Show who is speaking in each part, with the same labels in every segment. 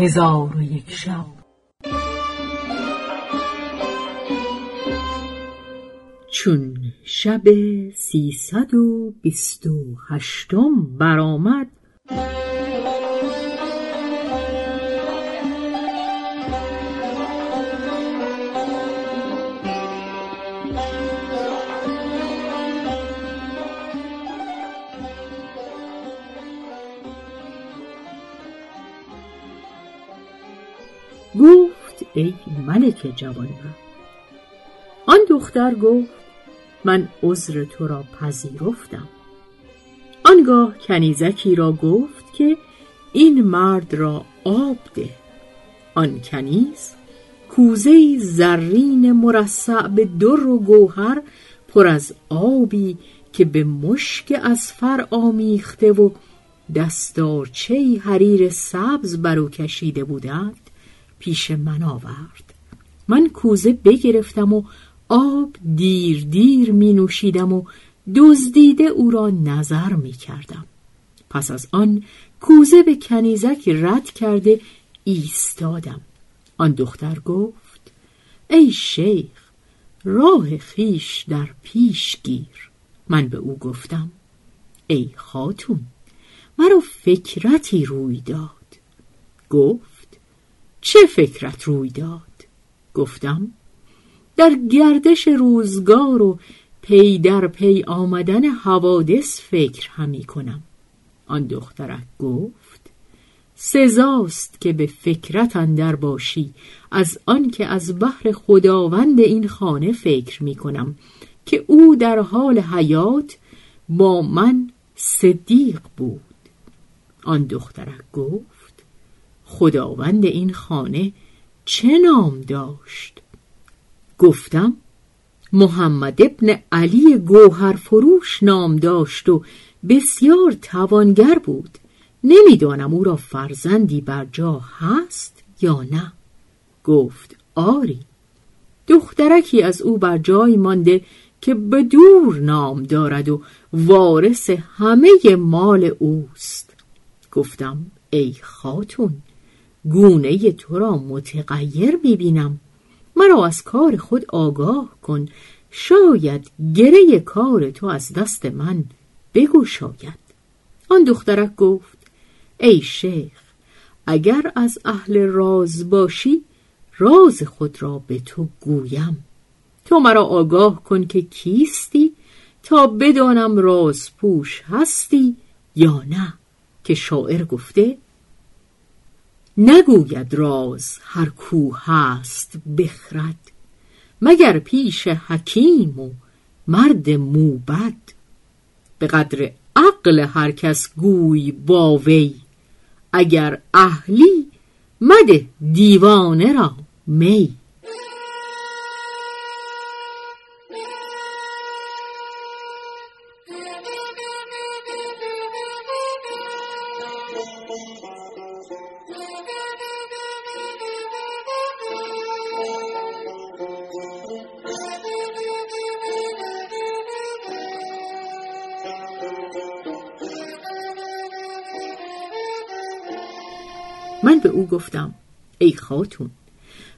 Speaker 1: هزار و یک شب.
Speaker 2: چون شب سیصد و بیست و هشتم برآمد گفت ای ملک جوانمرد آن دختر گفت من عذر تو را پذیرفتم. آنگاه کنیزکی را گفت که این مرد را آب ده. آن کنیز کوزه زرین مرصع به در و گوهر پر از آبی که به مشک از فر آمیخته و دستارچه حریر سبز برو کشیده بودند. پیش من آورد من کوزه بگرفتم و آب دیر دیر می نوشیدم و دزدیده او را نظر می کردم. پس از آن کوزه به کنیزک رد کرده ایستادم. آن دختر گفت ای شیخ راه خیش در پیش گیر. من به او گفتم ای خاتون مرا فکرتی روی داد. گفت چه فکرت روی داد؟ گفتم در گردش روزگار و پی در پی آمدن حوادث فکر همی کنم آن دخترک گفت سزاست که به فکرت اندر باشی از آن که از بحر خداوند این خانه فکر می کنم که او در حال حیات با من صدیق بود آن دخترک گفت خداوند این خانه چه نام داشت؟ گفتم محمد ابن علی گوهر فروش نام داشت و بسیار توانگر بود. نمی‌دانم او را فرزندی بر جا هست یا نه. گفت آری. دخترکی از او بر جای مانده که به دور نام دارد و وارث همه مال اوست. گفتم ای خاتون گونه تو را متغیر می‌بینم. مرا از کار خود آگاه کن. شاید گره کار تو از دست من بگشاید آن دخترک گفت ای شیخ اگر از اهل راز باشی راز خود را به تو گویم. تو مرا آگاه کن که کیستی تا بدانم راز پوش هستی یا نه. که شاعر گفته نگوید راز هر کو هست بخرد مگر پیش حکیم و مرد موبد. به قدر عقل هر کس گوی با وی اگر اهلی مده دیوانه را می. من به او گفتم ای خاتون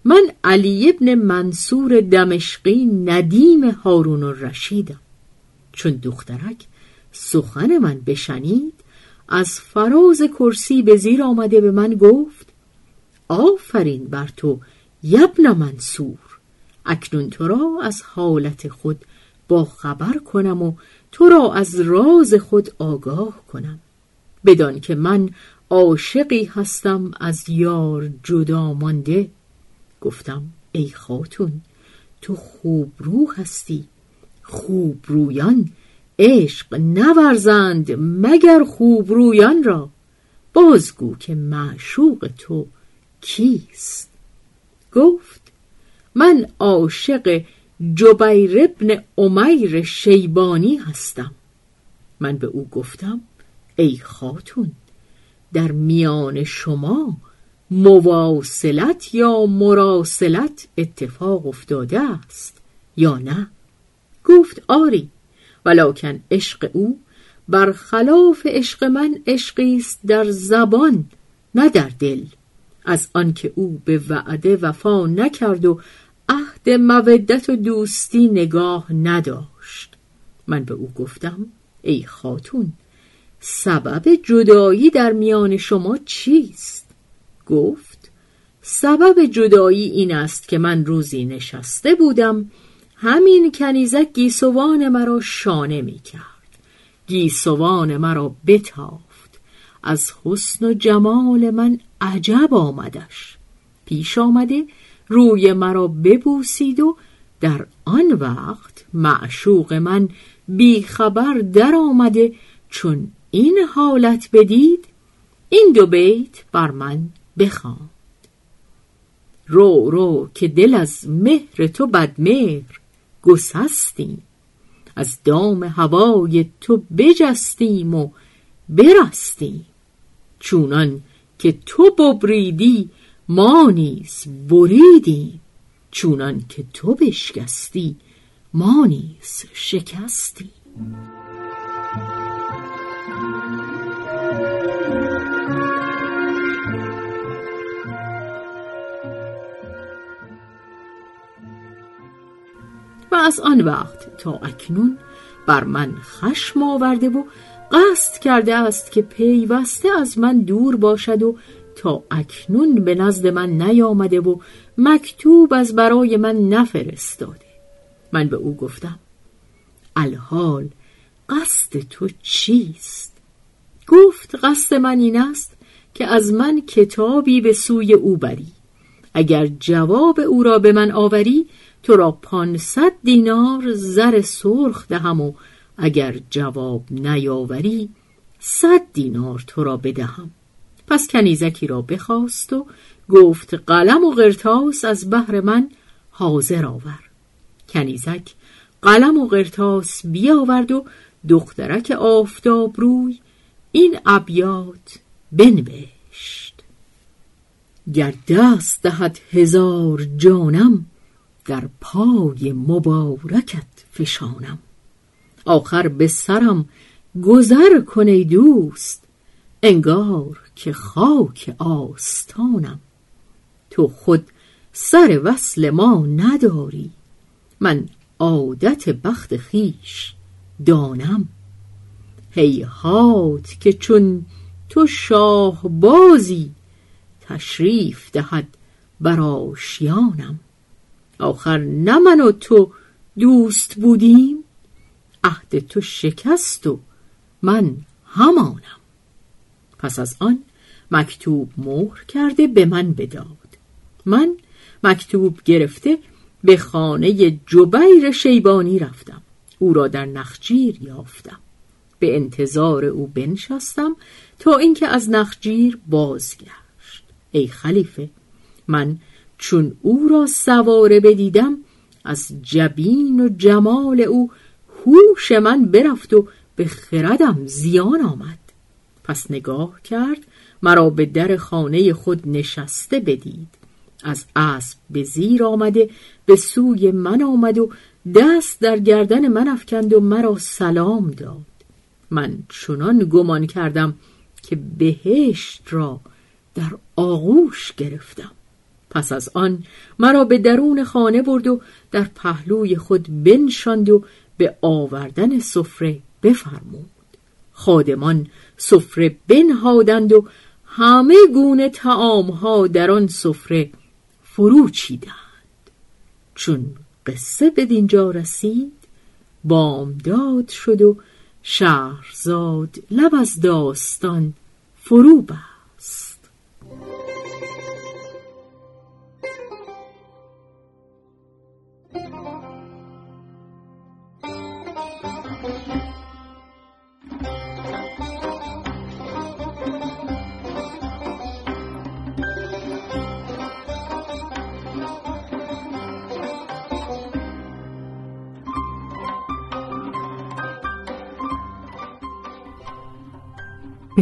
Speaker 2: من علی ابن منصور دمشقی ندیم هارون الرشیدم. چون دخترک سخن من بشنید از فراز کرسی به زیر آمده به من گفت آفرین بر تو یبن منصور اکنون تو را از حالت خود با خبر کنم و تو را از راز خود آگاه کنم. بدان که من عاشقی هستم از یار جدا مانده. گفتم ای خاتون تو خوب رو هستی خوب رویان عشق نورزند مگر خوب رویان را. بازگو که معشوق تو کیست. گفت من عاشق جبیر ابن امیر شیبانی هستم. من به او گفتم ای خاتون در میان شما مواصلت یا مراسلت اتفاق افتاده است یا نه؟ گفت آری ولکن عشق او برخلاف عشق من عشقی است در زبان نه در دل. از آنکه او به وعده وفا نکرد و عهد مودت و دوستی نگاه نداشت. من به او گفتم ای خاتون سبب جدایی در میان شما چیست؟ گفت سبب جدایی این است که من روزی نشسته بودم همین کنیزک گیسوان مرا شانه می کرد گیسوان مرا بتافت. از حسن و جمال من عجب آمدش. پیش آمده روی مرا ببوسید و در آن وقت معشوق من بیخبر در آمده چون این حالت بدید این دو بیت بر من بخواند رو رو که دل از مهر تو بدمهر گسستیم. از دام هوای تو بجستیم و برستیم. چونان که تو ببریدی ما نیز بریدیم. چونان که تو بشکستی ما نیز شکستیم. و از آن وقت تا اکنون بر من خشم آورده و قصد کرده است که پیوسته از من دور باشد و تا اکنون به نزد من نیامده و مکتوب از برای من نفرستاده. من به او گفتم الحال قصد تو چیست؟ گفت قصد من این است که از من کتابی به سوی او بری. اگر جواب او را به من آوری تو را پانصد دینار زر سرخ دهم و اگر جواب نیاوری صد دینار تو را بدهم. پس کنیزکی را بخواست و گفت قلم و قرتاس از بهر من حاضر آور. کنیزک قلم و قرتاس بیاورد و دخترک آفتاب روی این ابیات بنوشت. گر دست دهد هزار جانم در پای مبارکت فشانم. آخر به سرم گذر کنی دوست انگار که خاک آستانم. تو خود سر وصل ما نداری من عادت بخت خیش دانم. هیهات که چون تو شاه بازی تشریف دهد بر آشیانم. آخر نه من و تو دوست بودیم. عهد تو شکست و من همانم. پس از آن مکتوب مهر کرده به من بداد. من مکتوب گرفته به خانه جبیر شیبانی رفتم. او را در نخجیر یافتم. به انتظار او بنشستم تا اینکه از نخجیر بازگشت. ای خلیفه من چون او را سواره بدیدم از جبین و جمال او هوش من برفت و به خردم زیان آمد. پس نگاه کرد مرا به در خانه خود نشسته بدید. از اسب به زیر آمده به سوی من آمد و دست در گردن من افکند و مرا سلام داد. من چنان گمان کردم که بهشت را در آغوش گرفتم. پس از آن مرا به درون خانه برد و در پهلوی خود بنشاند و به آوردن سفره بفرمود. خادمان سفره بنهادند و همه گونه ها در آن سفره فرو چیدند. چون قصه به دینجا رسید بامداد شد و شهرزاد لب از داستان فرو بست